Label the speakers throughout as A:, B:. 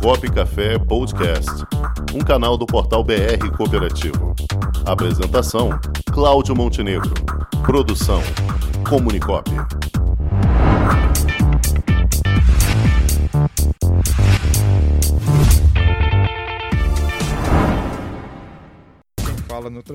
A: Comunicop Café Podcast, um canal do portal BR Cooperativo. Apresentação: Cláudio Montenegro. Produção: Comunicop.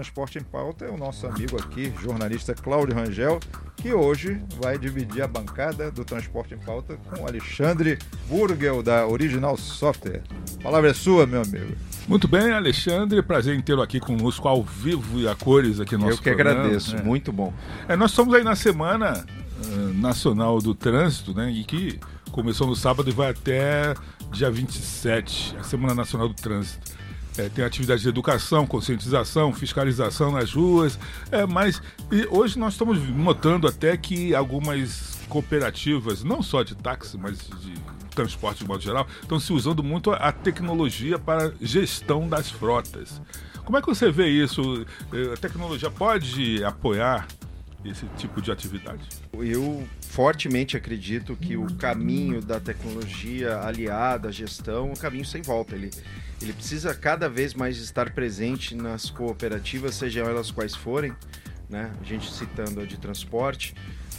B: Transporte em Pauta é o nosso amigo aqui, jornalista Cláudio Rangel, que hoje vai dividir a bancada do Transporte em Pauta com o Alexandre Burgel, da Original Software. A palavra é sua, meu amigo.
C: Muito bem, Alexandre, prazer em tê-lo aqui conosco ao vivo e a cores aqui no nosso
B: Eu que
C: programa,
B: agradeço,
C: né?
B: muito bom.
C: É, nós estamos aí na Semana eh, Nacional do Trânsito, né? E que começou no sábado e vai até dia 27, a Semana Nacional do Trânsito. É, tem atividades de educação, conscientização, fiscalização nas ruas, é, mas hoje nós estamos notando até que algumas cooperativas, não só de táxi, mas de transporte de modo geral, estão se usando muito a tecnologia para gestão das frotas. Como é que você vê isso? Eh, A tecnologia pode apoiar esse tipo de atividade?
D: Eu fortemente acredito que o caminho da tecnologia aliada à gestão é um caminho sem volta. Ele, ele precisa cada vez mais estar presente nas cooperativas, sejam elas quais forem, né? a gente citando a de transporte,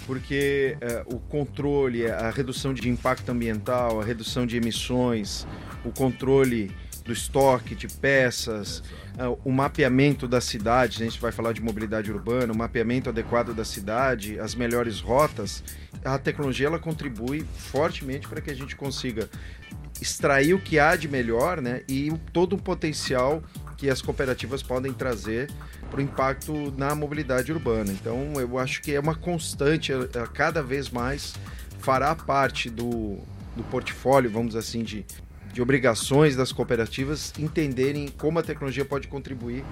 D: porque eh, o controle, a redução de impacto ambiental, a redução de emissões, o controle do estoque de peças, ah, o mapeamento da cidade, a gente vai falar de mobilidade urbana, o mapeamento adequado da cidade, as melhores rotas, a tecnologia ela contribui fortemente para que a gente consiga extrair o que há de melhor né, e todo o potencial que as cooperativas podem trazer para o impacto na mobilidade urbana. Então, eu acho que é uma constante, a- a cada vez mais fará parte do, do portfólio, vamos assim, de, de obrigações das cooperativas entenderem como a tecnologia pode contribuir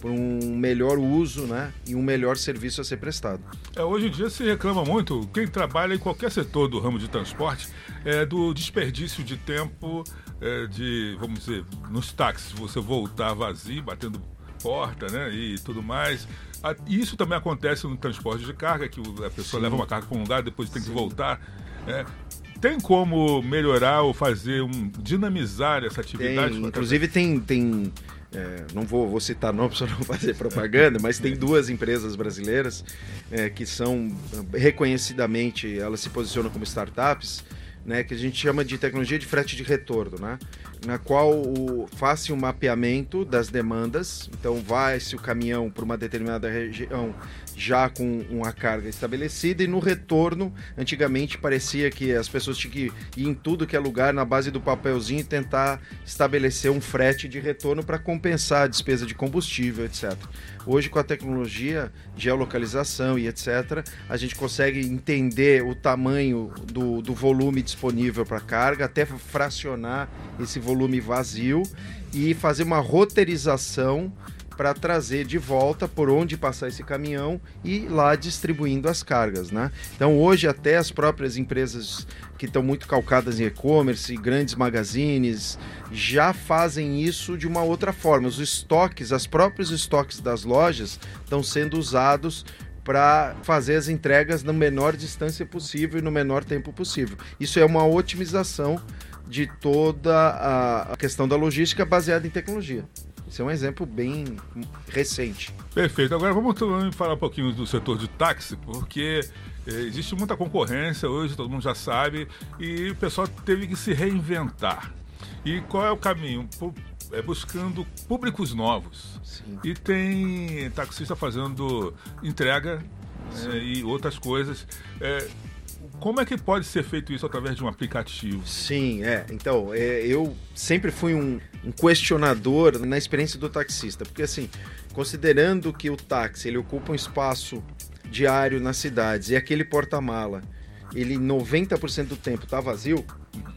D: para um melhor uso né, e um melhor serviço a ser prestado.
C: É, hoje em dia se reclama muito, quem trabalha em qualquer setor do ramo de transporte, é do desperdício de tempo é, de, vamos dizer, nos táxis, você voltar vazio, batendo porta, né, e tudo mais. Isso também acontece no transporte de carga, que a pessoa
D: Sim.
C: leva uma carga para um lugar, depois tem que voltar. É, tem como melhorar ou fazer um dinamizar essa atividade?
D: Tem, inclusive tem, tem é, não vou, vou citar nomes para não fazer propaganda, mas tem duas empresas brasileiras é, que são reconhecidamente, elas se posicionam como startups, né, que a gente chama de tecnologia de frete de retorno, né, na qual o, faz-se um mapeamento das demandas, então vai-se o caminhão para uma determinada região já com uma carga estabelecida e no retorno, antigamente parecia que as pessoas tinham que ir em tudo que é lugar na base do papelzinho e tentar estabelecer um frete de retorno para compensar a despesa de combustível, etc. Hoje, com a tecnologia, geolocalização e etc., a gente consegue entender o tamanho do, do volume disponível para carga, até fracionar esse volume vazio e fazer uma roteirização para trazer de volta por onde passar esse caminhão e lá distribuindo as cargas, né? Então hoje até as próprias empresas que estão muito calcadas em e-commerce, grandes magazines, já fazem isso de uma outra forma. Os estoques, os próprios estoques das lojas estão sendo usados para fazer as entregas na menor distância possível e no menor tempo possível. Isso é uma otimização de toda a questão da logística baseada em tecnologia. Esse é um exemplo bem recente.
C: Perfeito. Agora vamos falar um pouquinho do setor de táxi, porque eh, existe muita concorrência hoje, todo mundo já sabe, e o pessoal teve que se reinventar. E qual é o caminho? É buscando públicos novos.
D: Sim.
C: E tem taxista fazendo entrega eh, e outras coisas. Eh, como é que pode ser feito isso através de um aplicativo?
D: Sim, é. Então, é, eu sempre fui um, um questionador na experiência do taxista, porque assim, considerando que o táxi ele ocupa um espaço diário nas cidades e aquele porta-mala, ele 90% do tempo está vazio,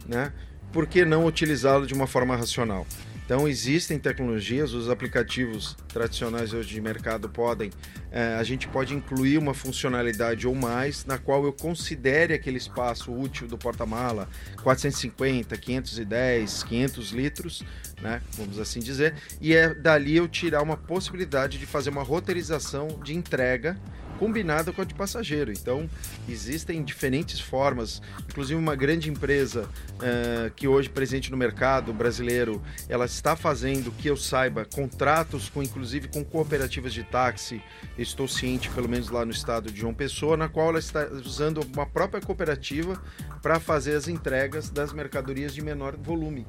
D: né? Por que não utilizá-lo de uma forma racional? Então existem tecnologias, os aplicativos tradicionais hoje de mercado podem, eh, a gente pode incluir uma funcionalidade ou mais na qual eu considere aquele espaço útil do porta-mala 450, 510, 500 litros, né, vamos assim dizer, e é dali eu tirar uma possibilidade de fazer uma roteirização de entrega combinada com a de passageiro. Então, existem diferentes formas, inclusive uma grande empresa uh, que hoje presente no mercado brasileiro, ela está fazendo, que eu saiba, contratos com inclusive com cooperativas de táxi. Estou ciente, pelo menos lá no estado de João Pessoa, na qual ela está usando uma própria cooperativa para fazer as entregas das mercadorias de menor volume.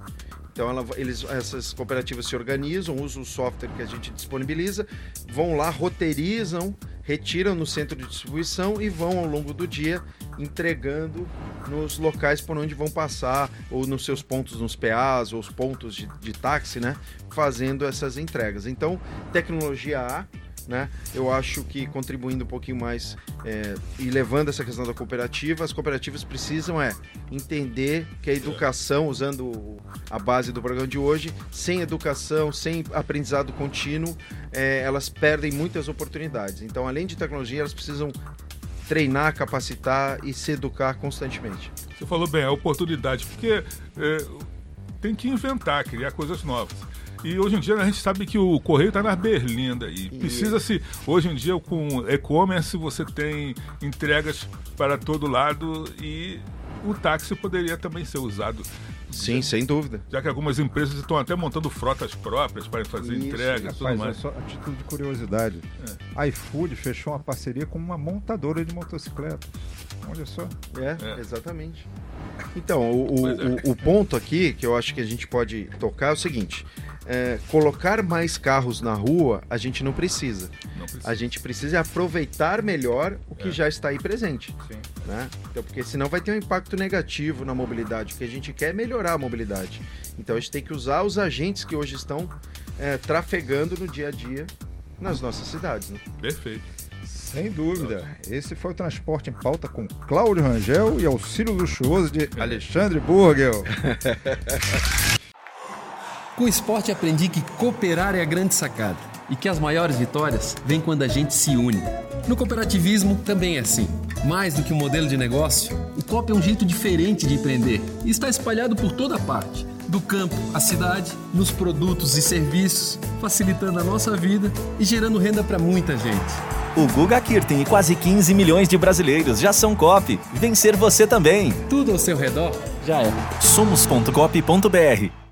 D: Então ela, eles, essas cooperativas se organizam, usam o software que a gente disponibiliza, vão lá, roteirizam, retiram no centro de distribuição e vão ao longo do dia entregando nos locais por onde vão passar, ou nos seus pontos nos PAs, ou os pontos de, de táxi, né? Fazendo essas entregas. Então, tecnologia A, né? Eu acho que contribuindo um pouquinho mais é, e levando essa questão da cooperativa, as cooperativas precisam é entender que a educação, usando a base do programa de hoje, sem educação, sem aprendizado contínuo, é, elas perdem muitas oportunidades. Então, além de tecnologia, elas precisam treinar, capacitar e se educar constantemente.
C: Você falou bem, a oportunidade, porque é, tem que inventar, criar coisas novas. E hoje em dia a gente sabe que o correio está na berlinda e precisa-se. Hoje em dia, com e-commerce, você tem entregas para todo lado e o táxi poderia também ser usado.
D: Sim, sem dúvida.
C: Já que algumas empresas estão até montando frotas próprias para fazer Isso, entregas e tudo mais.
B: Só a título de curiosidade, é. iFood fechou uma parceria com uma montadora de motocicletas. Olha só.
D: É, é. exatamente. Então, o, o, é. o, o ponto aqui que eu acho que a gente pode tocar é o seguinte: é, colocar mais carros na rua, a gente não precisa. não precisa. A gente precisa aproveitar melhor o que é. já está aí presente. Sim. Né? Então, porque senão vai ter um impacto negativo na mobilidade. O que a gente quer é melhorar a mobilidade. Então a gente tem que usar os agentes que hoje estão é, trafegando no dia a dia nas nossas cidades. Né?
C: Perfeito.
B: Sem dúvida. Esse foi o Transporte em Pauta com Cláudio Rangel e auxílio luxuoso de Alexandre Burgel.
E: Com o esporte aprendi que cooperar é a grande sacada e que as maiores vitórias vêm quando a gente se une. No cooperativismo também é assim. Mais do que um modelo de negócio, o COP é um jeito diferente de empreender e está espalhado por toda parte do campo à cidade, nos produtos e serviços, facilitando a nossa vida e gerando renda para muita gente.
F: O Guga Kirten e quase 15 milhões de brasileiros já são COP. Vencer você também.
E: Tudo ao seu redor já é.
F: Somos.cop.br